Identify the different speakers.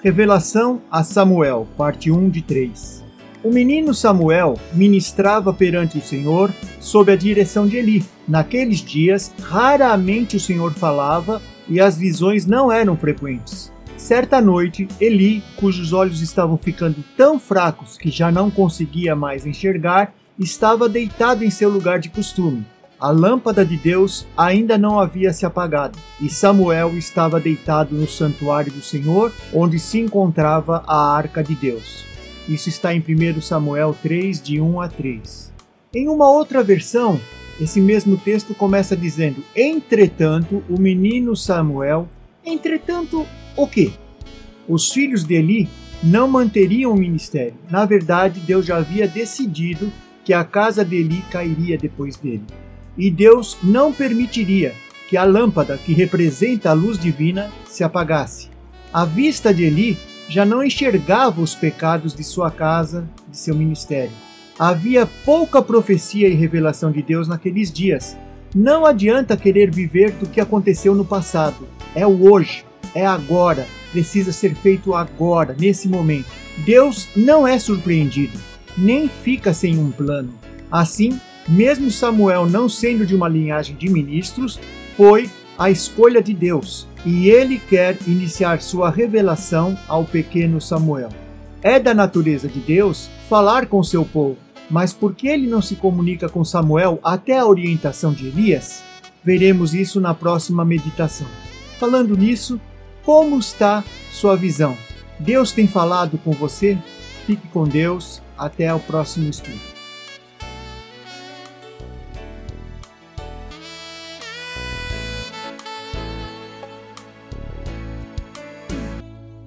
Speaker 1: Revelação a Samuel, parte 1 de 3. O menino Samuel ministrava perante o Senhor sob a direção de Eli. Naqueles dias, raramente o Senhor falava e as visões não eram frequentes. Certa noite, Eli, cujos olhos estavam ficando tão fracos que já não conseguia mais enxergar, estava deitado em seu lugar de costume. A lâmpada de Deus ainda não havia se apagado, e Samuel estava deitado no santuário do Senhor, onde se encontrava a arca de Deus. Isso está em 1 Samuel 3, de 1 a 3. Em uma outra versão, esse mesmo texto começa dizendo: Entretanto, o menino Samuel. Entretanto, o quê? Os filhos de Eli não manteriam o ministério. Na verdade, Deus já havia decidido que a casa de Eli cairia depois dele e Deus não permitiria que a lâmpada que representa a luz divina se apagasse. A vista de Eli já não enxergava os pecados de sua casa, de seu ministério. Havia pouca profecia e revelação de Deus naqueles dias. Não adianta querer viver do que aconteceu no passado. É o hoje, é agora, precisa ser feito agora, nesse momento. Deus não é surpreendido, nem fica sem um plano. Assim, mesmo Samuel não sendo de uma linhagem de ministros, foi a escolha de Deus e ele quer iniciar sua revelação ao pequeno Samuel. É da natureza de Deus falar com seu povo, mas por que ele não se comunica com Samuel até a orientação de Elias? Veremos isso na próxima meditação. Falando nisso, como está sua visão? Deus tem falado com você? Fique com Deus. Até o próximo estudo.